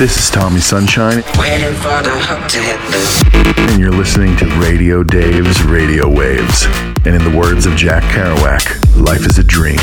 This is Tommy Sunshine. Waiting for the hook to hit the. And you're listening to Radio Dave's Radio Waves. And in the words of Jack Kerouac, life is a dream.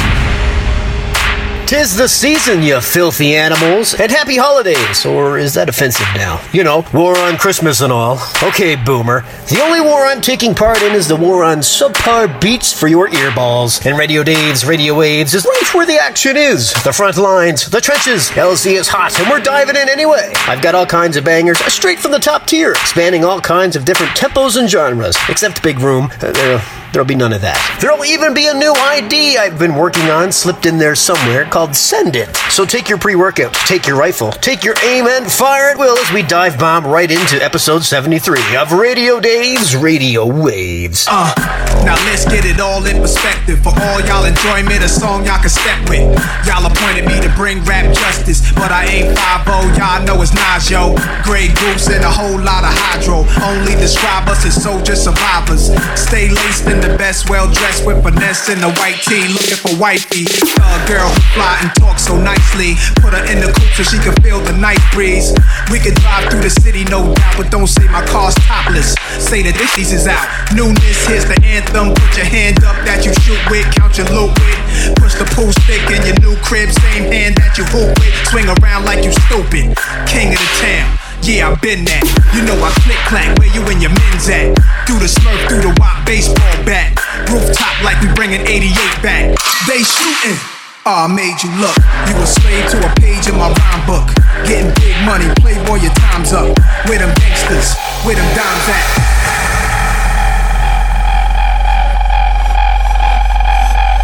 Tis the season, you filthy animals, and happy holidays. Or is that offensive now? You know, war on Christmas and all. Okay, boomer. The only war I'm taking part in is the war on subpar beats for your earballs. And Radio Dave's Radio Waves is right where the action is. The front lines, the trenches. LZ is hot, and we're diving in anyway. I've got all kinds of bangers straight from the top tier, spanning all kinds of different tempos and genres. Except Big Room. Uh, there, there'll be none of that. There'll even be a new ID I've been working on slipped in there somewhere called Send It. So take your pre workout, take your rifle, take your aim, and fire at will as we dive bomb right into episode 73 of Radio Dave's Radio Waves. Uh, now let's get it all in perspective. For all y'all enjoyment, a song y'all can step with. Y'all appointed me to bring rap justice, but I ain't 5 Y'all know it's Nas, yo. Grey Goose and a whole lot of hydro. Only describe us as soldier survivors. Stay laced in the best, well dressed with finesse in the white tee, looking for wifey. A girl who fly and talk so nicely. Put her in the coupe so she can feel the night breeze. We can drive through the city, no doubt, but don't say my car's topless. Say that this is out. Newness, here's the anthem. Put your hand up that you shoot with, count your loot with. Push the pool stick in your new crib, same hand that you hoop with. Swing around like you stupid. King of the town. Yeah, I've been that. You know I click clack where you and your men's at. Through the smurf, through the wop baseball bat. Rooftop like we bringing 88 back. They shooting. Oh, I made you look. You a slave to a page in my rhyme book. Getting big money, playboy, your time's up. Where them gangsters, where them dimes at?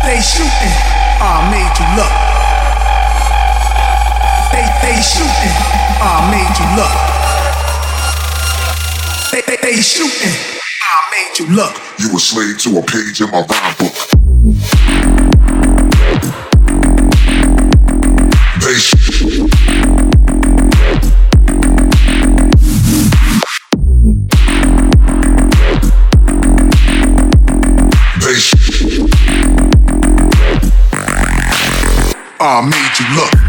They shooting. Oh, I made you look. They, they shooting. Oh, I made you look. They, they, they shooting. Oh, I made you look. You a slave to a page in my rhyme book. I made you look.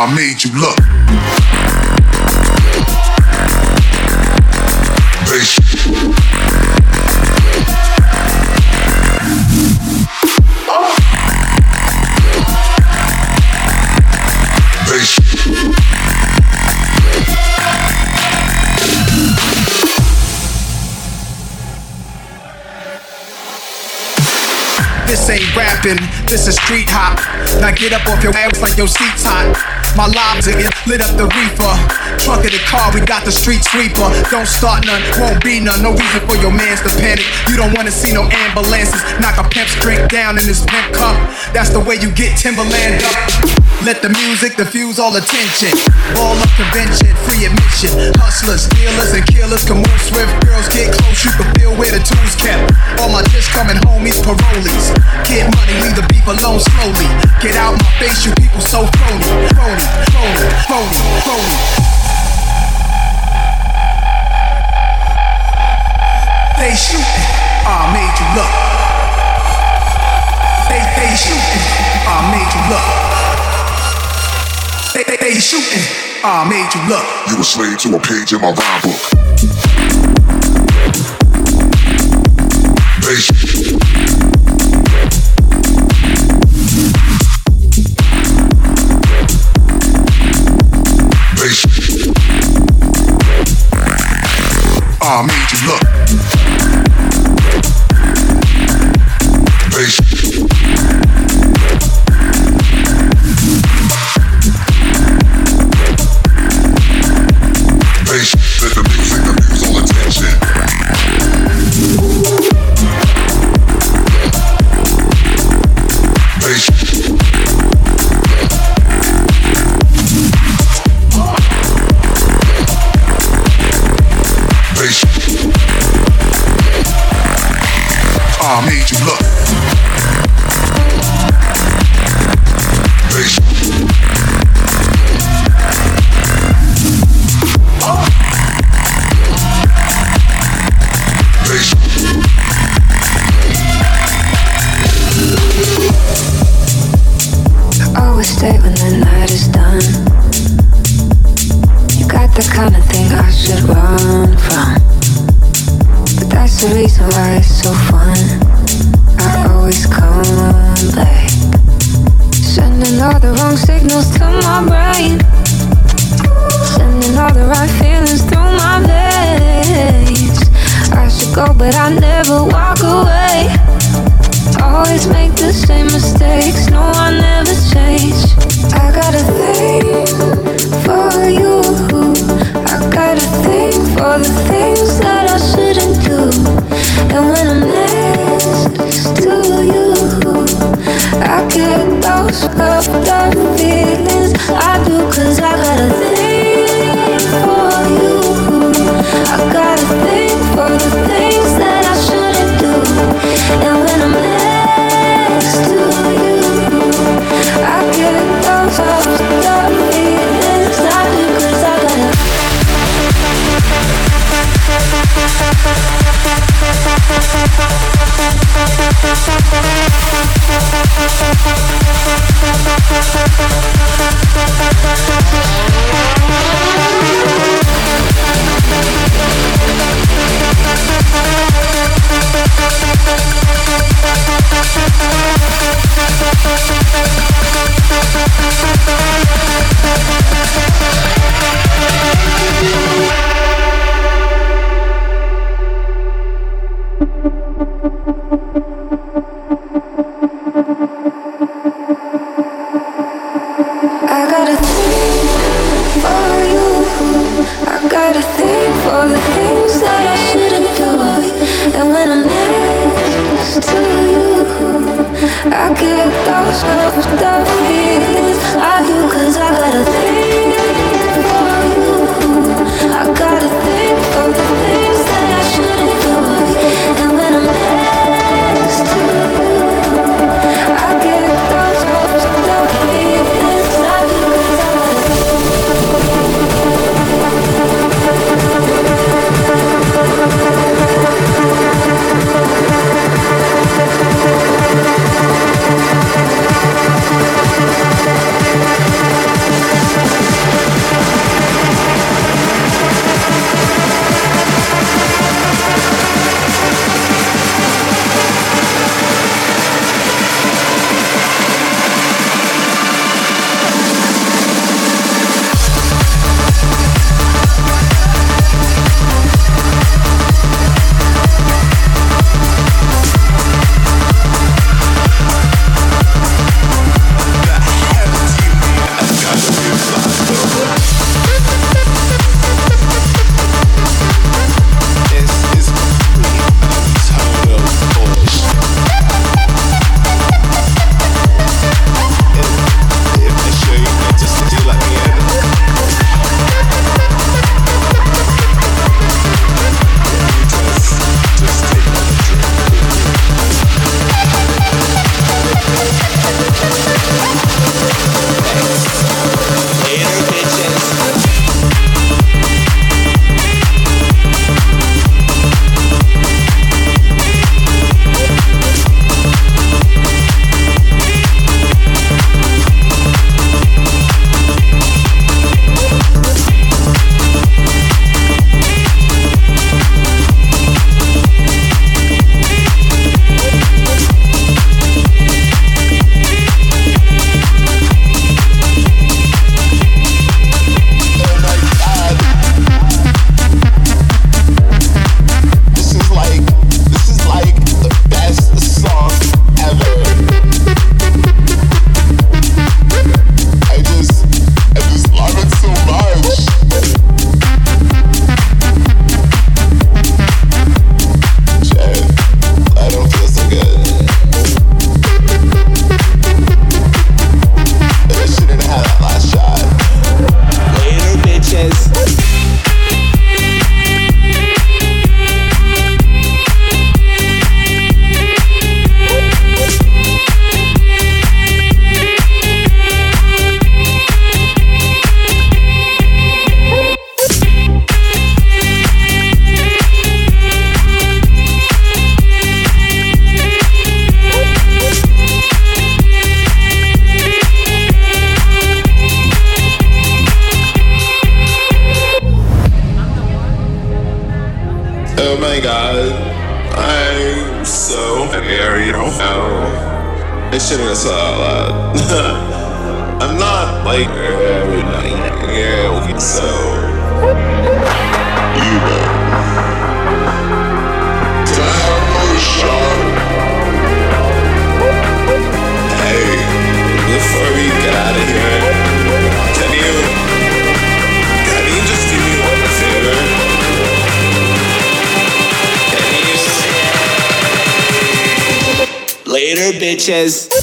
I made you look. This ain't rapping, this is street hop. Now get up off your ass like your seat's hot. My lobs again lit up the reefer. Trunk of the car, we got the street sweeper. Don't start none, won't be none. No reason for your mans to panic. You don't wanna see no ambulances. Knock a pimp's drink down in his pimp cup. That's the way you get Timberland up. Let the music diffuse all attention. Ball up convention, free admission. Hustlers, stealers, and killers come move swift. Girls get close, you can feel where the tools kept. All my just coming homies, parolees. Get money, leave the beef alone slowly. Get out my face, you people so phony. Phony, phony, phony, phony. They shooting, I made you look. They they shooting, I made you look. They they, they shooting, ah, I made you look. You a slave to a page in my rhyme book. Sanchez.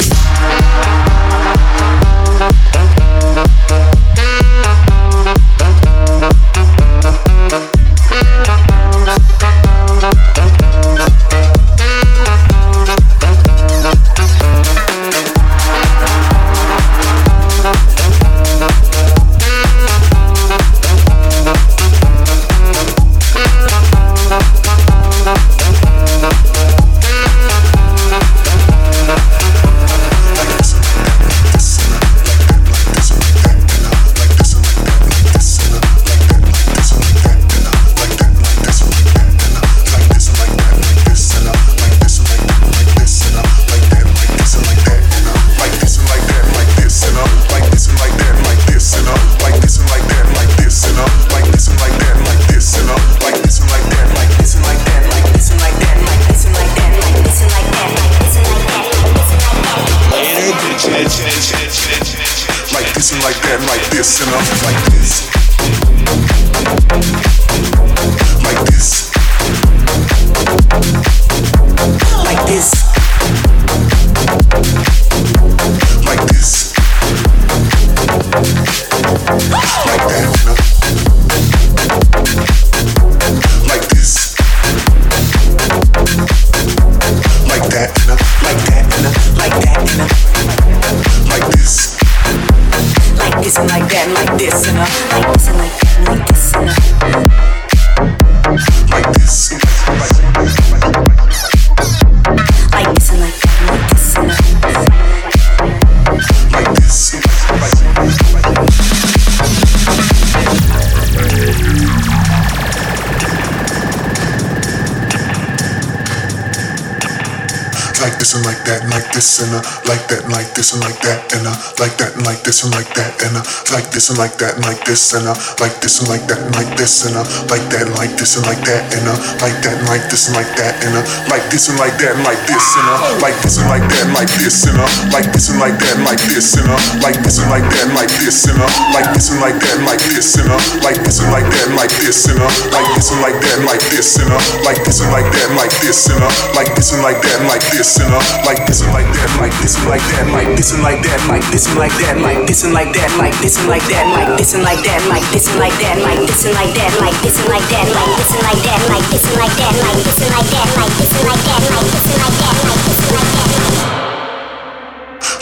This and like that and uh, like that and like this and like that and uh, like this and like that and like this and uh, like this and like that and like this and uh, like that and like this and like that and uh, like that and like this and like that and uh, like this and like that and like this and uh, like this and like that and like this and uh, like this and like that and like this and uh, like this and like that and like this and uh, like this and like that and like this and uh, like this and like that and like this and uh, like this and like that and like this and uh, like this and like that and like this and uh, like this and like that and like this and uh, like this and like that and like this and like that and like this and like that like this and like that like this and like that like this and like that like this and like that like this and like that like this and like that like this and like that like this and like that like this and like that like this and like that like this and like that like this and like that like this and like that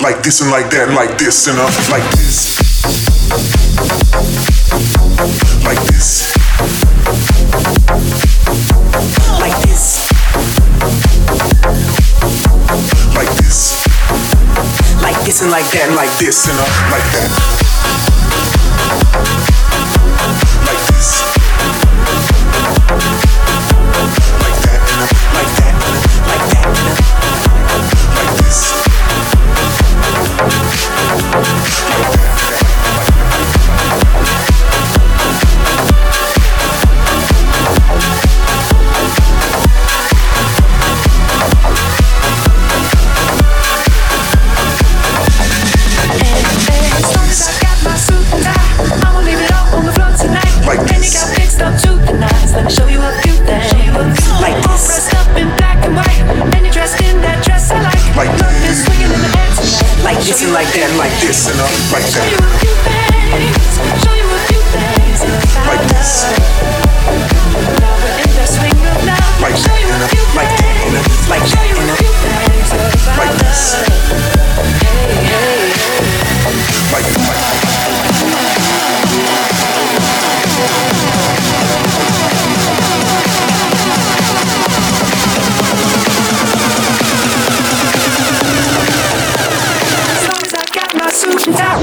like this and like that like this and uh like this like this like this, like this like this and like that and like this and like that dancing like that, like this, and up like that. Like this. Like that, like like like this. Like this. Now!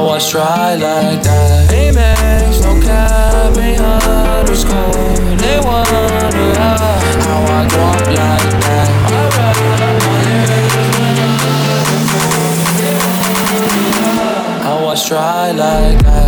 I was dry like that. Amex, no cap, ain't underscore. They wonder how, I up like that. I was dry like that.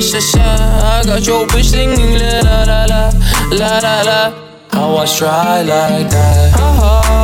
Sha. I got your bitch singing la la la la, la la la. I dry like that. Oh,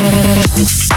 Peace.